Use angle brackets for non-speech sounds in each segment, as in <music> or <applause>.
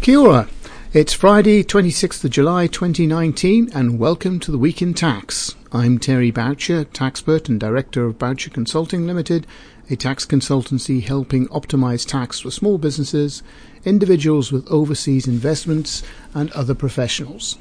Kia ora. It's Friday, 26th of July 2019, and welcome to the Week in Tax. I'm Terry Baucher, taxpert and director of Baucher Consulting Limited, a tax consultancy helping optimize tax for small businesses, individuals with overseas investments, and other professionals.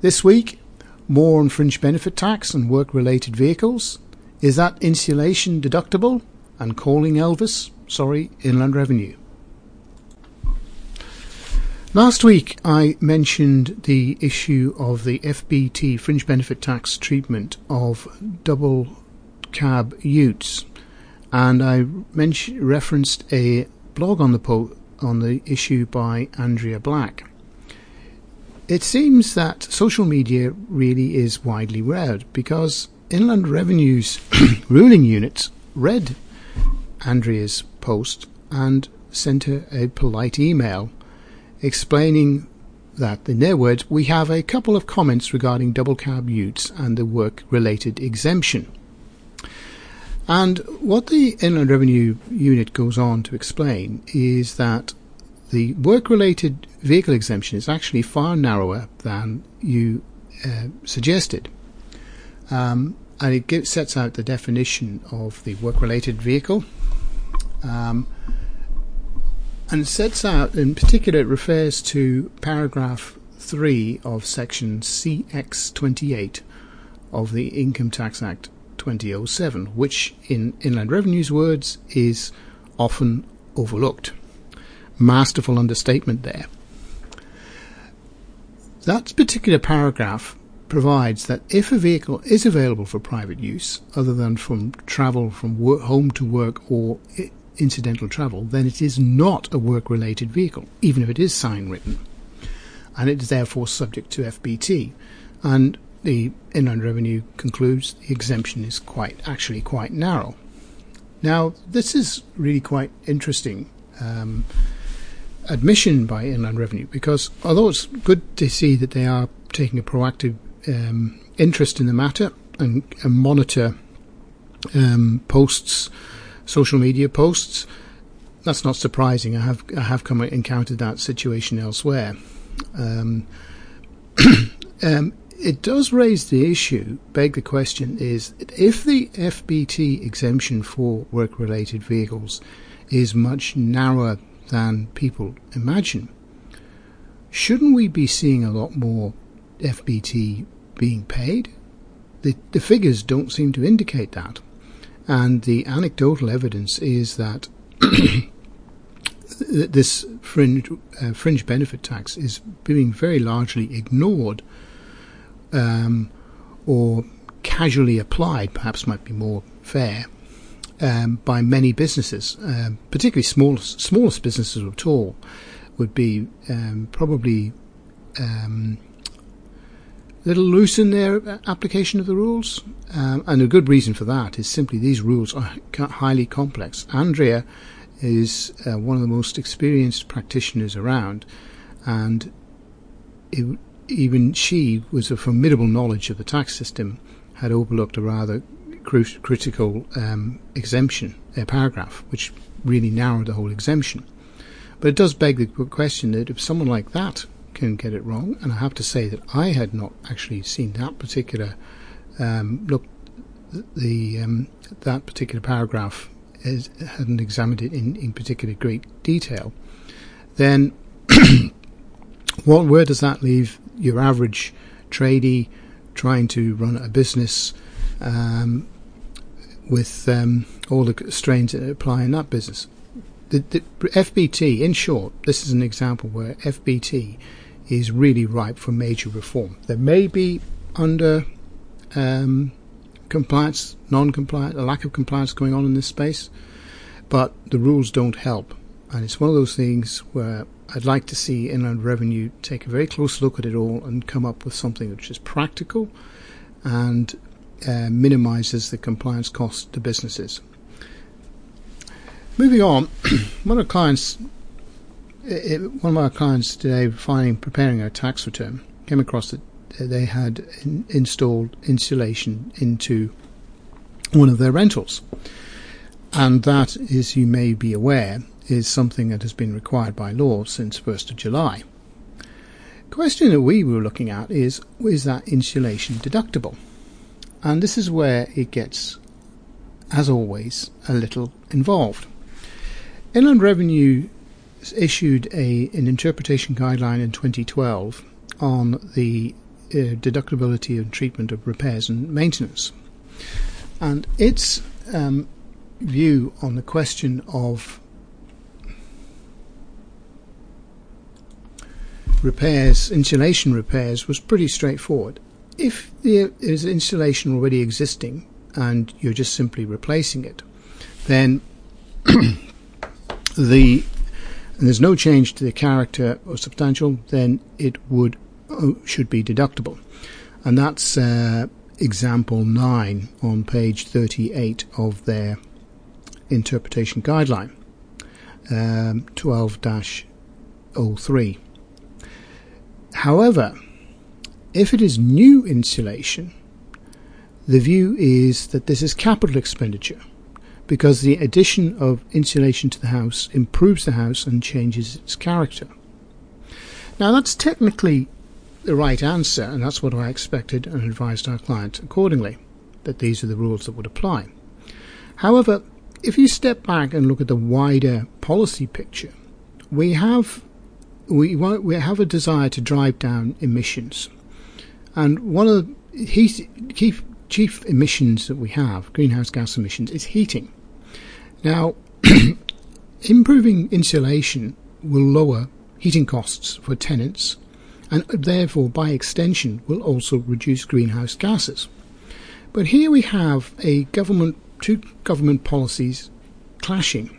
This week, more on fringe benefit tax and work related vehicles. Is that insulation deductible? And calling Elvis? Sorry, Inland Revenue. Last week I mentioned the issue of the FBT fringe benefit tax treatment of double cab utes, and I mentioned, referenced a blog on the po- on the issue by Andrea Black. It seems that social media really is widely read because Inland Revenue's <coughs> ruling units read Andrea's post and sent her a polite email explaining that, in their words, we have a couple of comments regarding double cab utes and the work related exemption. And what the Inland Revenue Unit goes on to explain is that the work related vehicle exemption is actually far narrower than you uh, suggested. Um, and it sets out the definition of the work related vehicle. Um, and sets out, in particular, it refers to paragraph 3 of section CX28 of the Income Tax Act 2007, which, in Inland Revenue's words, is often overlooked. Masterful understatement there. That particular paragraph provides that if a vehicle is available for private use, other than from travel from work, home to work or incidental travel, then it is not a work related vehicle, even if it is sign written. And it is therefore subject to FBT. And the Inland Revenue concludes the exemption is quite actually quite narrow. Now, this is really quite interesting um, admission by Inland Revenue because although it's good to see that they are taking a proactive um, interest in the matter and, and monitor um, posts social media posts. That's not surprising. I have I have come encountered that situation elsewhere. Um, <clears throat> um, it does raise the issue, beg the question is if the FBT exemption for work related vehicles is much narrower than people imagine, shouldn't we be seeing a lot more FBT being paid? The, the figures don't seem to indicate that. And the anecdotal evidence is that <coughs> this fringe, uh, fringe benefit tax is being very largely ignored um, or casually applied, perhaps might be more fair, um, by many businesses, um, particularly smallest, smallest businesses at all, would be um, probably um, little loose in their application of the rules. Um, and a good reason for that is simply these rules are highly complex. Andrea is uh, one of the most experienced practitioners around, and it, even she, with a formidable knowledge of the tax system, had overlooked a rather cru- critical um, exemption paragraph, which really narrowed the whole exemption. But it does beg the question that if someone like that can get it wrong. And I have to say that I had not actually seen that particular um, look the um, that particular paragraph is, hadn't examined it in, in particular great detail. Then, <clears throat> what where does that leave your average tradie trying to run a business um, with um, all the strains that apply in that business? The, the FBT, in short, this is an example where FBT is really ripe for major reform. There may be under um, compliance, non-compliance, a lack of compliance going on in this space, but the rules don't help. And it's one of those things where I'd like to see Inland Revenue take a very close look at it all and come up with something which is practical and uh, minimises the compliance cost to businesses. Moving on, <clears throat> one of clients it, one of our clients today, finding preparing a tax return, came across that they had in, installed insulation into one of their rentals, and that, as you may be aware, is something that has been required by law since 1st of July. The question that we were looking at is is that insulation deductible? And this is where it gets, as always, a little involved. Inland Revenue issued a, an interpretation guideline in 2012 on the uh, deductibility and treatment of repairs and maintenance. And its um, view on the question of repairs, insulation repairs, was pretty straightforward. If there is insulation already existing and you're just simply replacing it, then <clears throat> the and there's no change to the character or substantial, then it would uh, should be deductible, and that's uh, example nine on page 38 of their interpretation guideline, um, 12-03. However, if it is new insulation, the view is that this is capital expenditure because the addition of insulation to the house improves the house and changes its character. Now, that's technically the right answer, and that's what I expected and advised our client accordingly, that these are the rules that would apply. However, if you step back and look at the wider policy picture, we have we we have a desire to drive down emissions, and one of the chief chief emissions that we have, greenhouse gas emissions, is heating. Now, <clears throat> improving insulation will lower heating costs for tenants and therefore, by extension, will also reduce greenhouse gases. But here we have a government, two government policies clashing.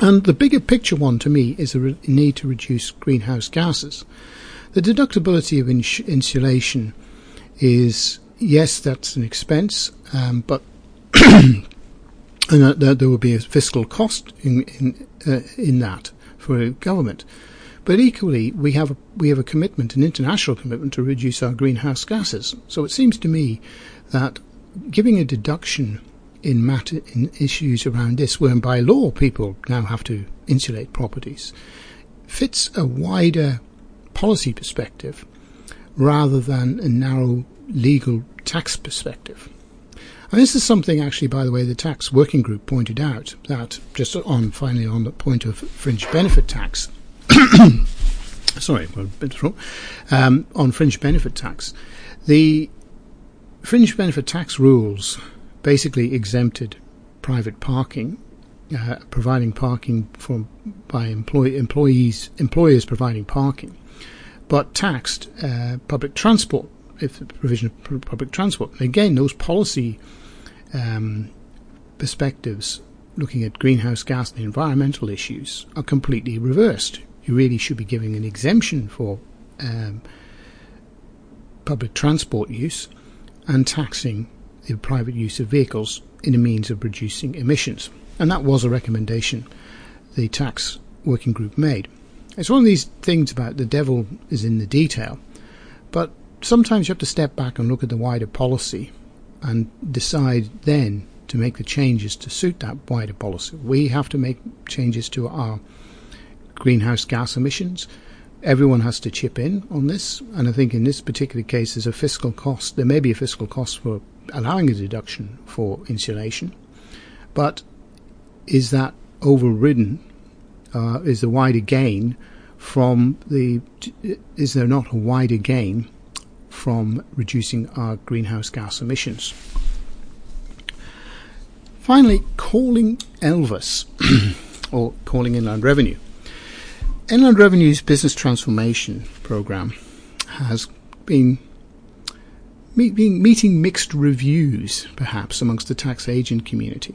And the bigger picture one to me is the need to reduce greenhouse gases. The deductibility of ins- insulation is, yes, that's an expense, um, but <clears throat> and that, that, there will be a fiscal cost in in, uh, in that for a government. But equally, we have a, we have a commitment, an international commitment, to reduce our greenhouse gases. So it seems to me that giving a deduction in matter in issues around this, where by law people now have to insulate properties, fits a wider policy perspective rather than a narrow legal tax perspective. And this is something, actually, by the way, the tax working group pointed out that just on finally on the point of fringe benefit tax. <coughs> sorry, um, on fringe benefit tax, the fringe benefit tax rules basically exempted private parking, uh, providing parking for by employ- employees employers providing parking, but taxed uh, public transport if the provision of public transport. Again, those policy um, perspectives looking at greenhouse gas and environmental issues are completely reversed. You really should be giving an exemption for um, public transport use and taxing the private use of vehicles in a means of reducing emissions. And that was a recommendation the tax working group made. It's one of these things about the devil is in the detail, but sometimes you have to step back and look at the wider policy and decide then to make the changes to suit that wider policy. We have to make changes to our greenhouse gas emissions. Everyone has to chip in on this, and I think in this particular case, there's a fiscal cost. There may be a fiscal cost for allowing a deduction for insulation, but is that overridden? Uh, is the wider gain from the? Is there not a wider gain from reducing our greenhouse gas emissions. Finally, calling Elvis, <clears throat> or calling Inland Revenue. Inland Revenue's business transformation program has been meet, meeting mixed reviews, perhaps, amongst the tax agent community.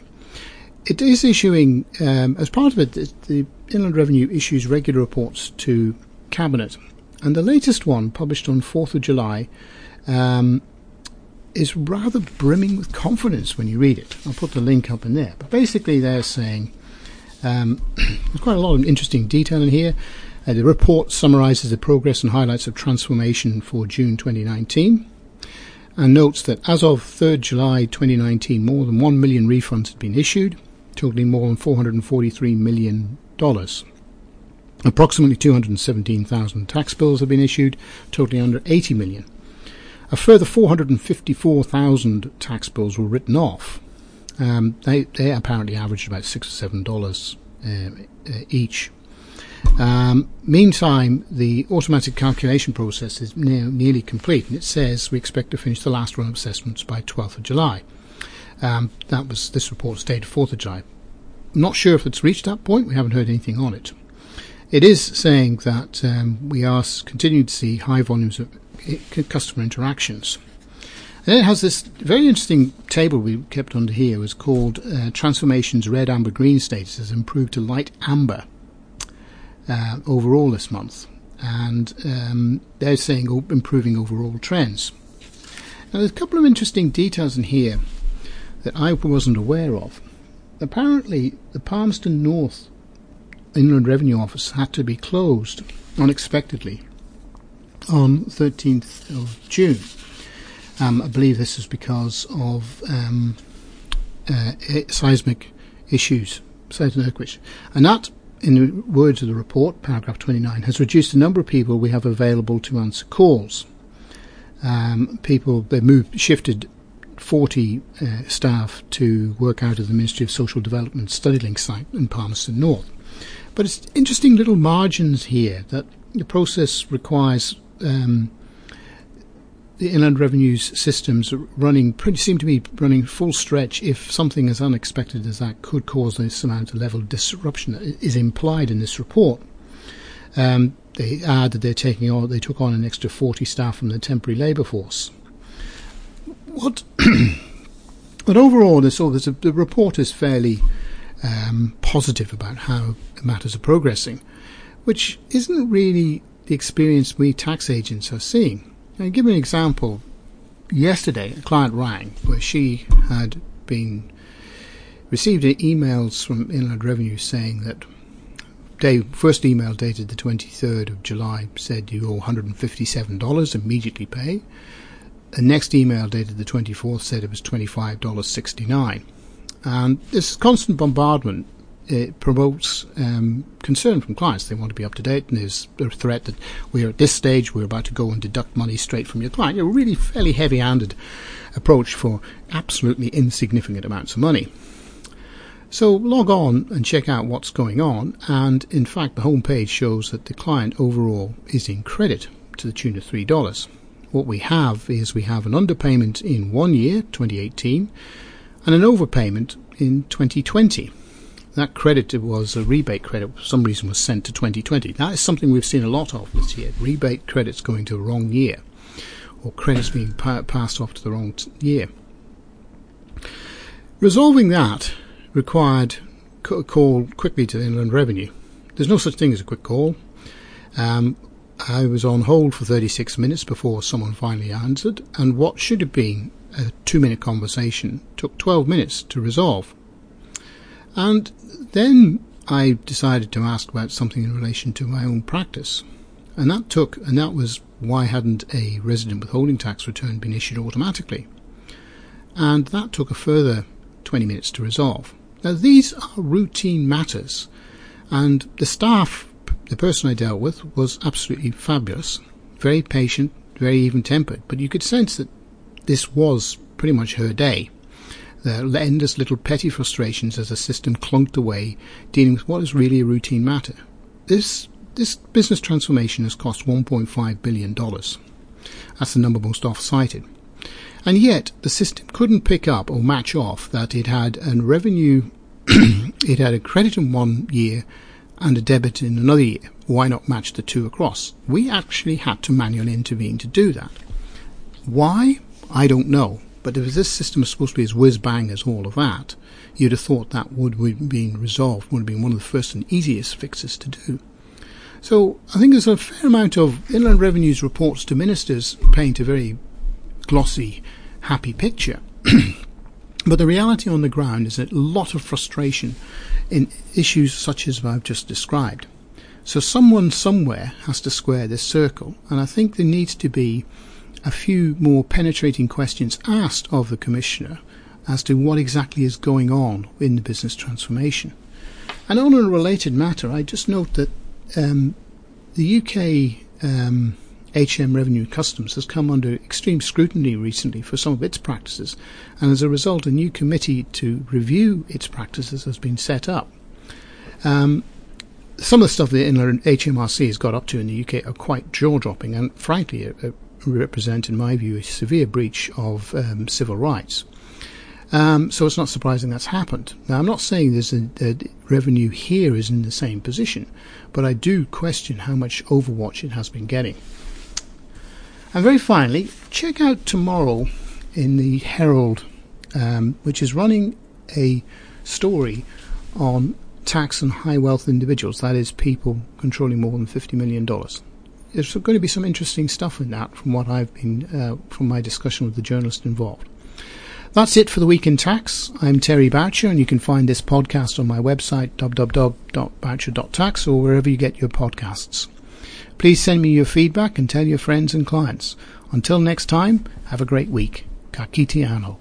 It is issuing, um, as part of it, the Inland Revenue issues regular reports to Cabinet and the latest one, published on 4th of July, um, is rather brimming with confidence when you read it. I'll put the link up in there. But basically, they're saying um, <clears throat> there's quite a lot of interesting detail in here. Uh, the report summarizes the progress and highlights of transformation for June 2019 and notes that as of 3rd July 2019, more than 1 million refunds had been issued, totaling more than 443 million Approximately 217,000 tax bills have been issued, totaling under 80 million. A further 454,000 tax bills were written off. Um, they, they apparently averaged about six or seven dollars uh, uh, each. Um, meantime, the automatic calculation process is now nearly complete, and it says we expect to finish the last run of assessments by 12th of July. Um, that was this report dated 4th of July. I'm not sure if it's reached that point. We haven't heard anything on it. It is saying that um, we are continuing to see high volumes of customer interactions. And it has this very interesting table we kept under here. It was called uh, Transformations Red, Amber, Green status has improved to light amber uh, overall this month. And um, they're saying improving overall trends. Now, there's a couple of interesting details in here that I wasn't aware of. Apparently, the Palmerston North Inland Revenue Office had to be closed unexpectedly on 13th of June. Um, I believe this is because of um, uh, seismic issues, seismic earthquakes. And that, in the words of the report, paragraph 29, has reduced the number of people we have available to answer calls. Um, people, they moved, shifted 40 uh, staff to work out of the Ministry of Social Development StudyLink site in Palmerston North. But it's interesting little margins here that the process requires um, the Inland Revenue's systems running pretty seem to be running full stretch if something as unexpected as that could cause this amount of level of disruption that is implied in this report. Um, they add that they're taking on they took on an extra 40 staff from the temporary labour force. What <clears throat> but overall, this, oh, a, the report is fairly um, positive about how matters are progressing, which isn't really the experience we tax agents are seeing. I'll give you an example. Yesterday, a client rang where she had been received emails from Inland Revenue saying that day first email dated the 23rd of July said you owe $157 immediately pay. The next email dated the 24th said it was $25.69. And this constant bombardment it promotes um, concern from clients. They want to be up to date, and there's a threat that we're at this stage, we're about to go and deduct money straight from your client. A really fairly heavy handed approach for absolutely insignificant amounts of money. So log on and check out what's going on, and in fact, the home page shows that the client overall is in credit to the tune of $3. What we have is we have an underpayment in one year, 2018, and an overpayment in 2020. That credit was a rebate credit for some reason was sent to 2020. That is something we've seen a lot of this year. Rebate credits going to the wrong year, or credits being pa- passed off to the wrong t- year. Resolving that required a call quickly to Inland Revenue. There's no such thing as a quick call. Um, I was on hold for 36 minutes before someone finally answered, and what should have been a two minute conversation took 12 minutes to resolve. And then I decided to ask about something in relation to my own practice. And that took, and that was why hadn't a resident withholding tax return been issued automatically? And that took a further 20 minutes to resolve. Now, these are routine matters, and the staff, the person I dealt with, was absolutely fabulous, very patient, very even tempered, but you could sense that this was pretty much her day. Are endless little petty frustrations as the system clunked away, dealing with what is really a routine matter. This this business transformation has cost $1.5 billion. That's the number most oft cited. And yet, the system couldn't pick up or match off that it had a revenue, <clears throat> it had a credit in one year and a debit in another year. Why not match the two across? We actually had to manually intervene to do that. Why? I don't know. But if this system is supposed to be as whiz bang as all of that, you'd have thought that would have been resolved, would have been one of the first and easiest fixes to do. So I think there's a fair amount of Inland Revenue's reports to ministers paint a very glossy, happy picture. <clears throat> but the reality on the ground is a lot of frustration in issues such as I've just described. So someone somewhere has to square this circle, and I think there needs to be a few more penetrating questions asked of the Commissioner as to what exactly is going on in the business transformation. And on a related matter, I just note that um, the UK um, HM Revenue Customs has come under extreme scrutiny recently for some of its practices, and as a result, a new committee to review its practices has been set up. Um, some of the stuff that HMRC has got up to in the UK are quite jaw-dropping, and frankly, represent, in my view, a severe breach of um, civil rights. Um, so it's not surprising that's happened. Now, I'm not saying there's a, a, revenue here is in the same position, but I do question how much overwatch it has been getting. And very finally, check out tomorrow in the Herald, um, which is running a story on tax on high wealth individuals, that is, people controlling more than $50 million. There's going to be some interesting stuff in that from what I've been, uh, from my discussion with the journalist involved. That's it for the week in tax. I'm Terry Baucher, and you can find this podcast on my website, www.baucher.tax, or wherever you get your podcasts. Please send me your feedback and tell your friends and clients. Until next time, have a great week. Kakitiano.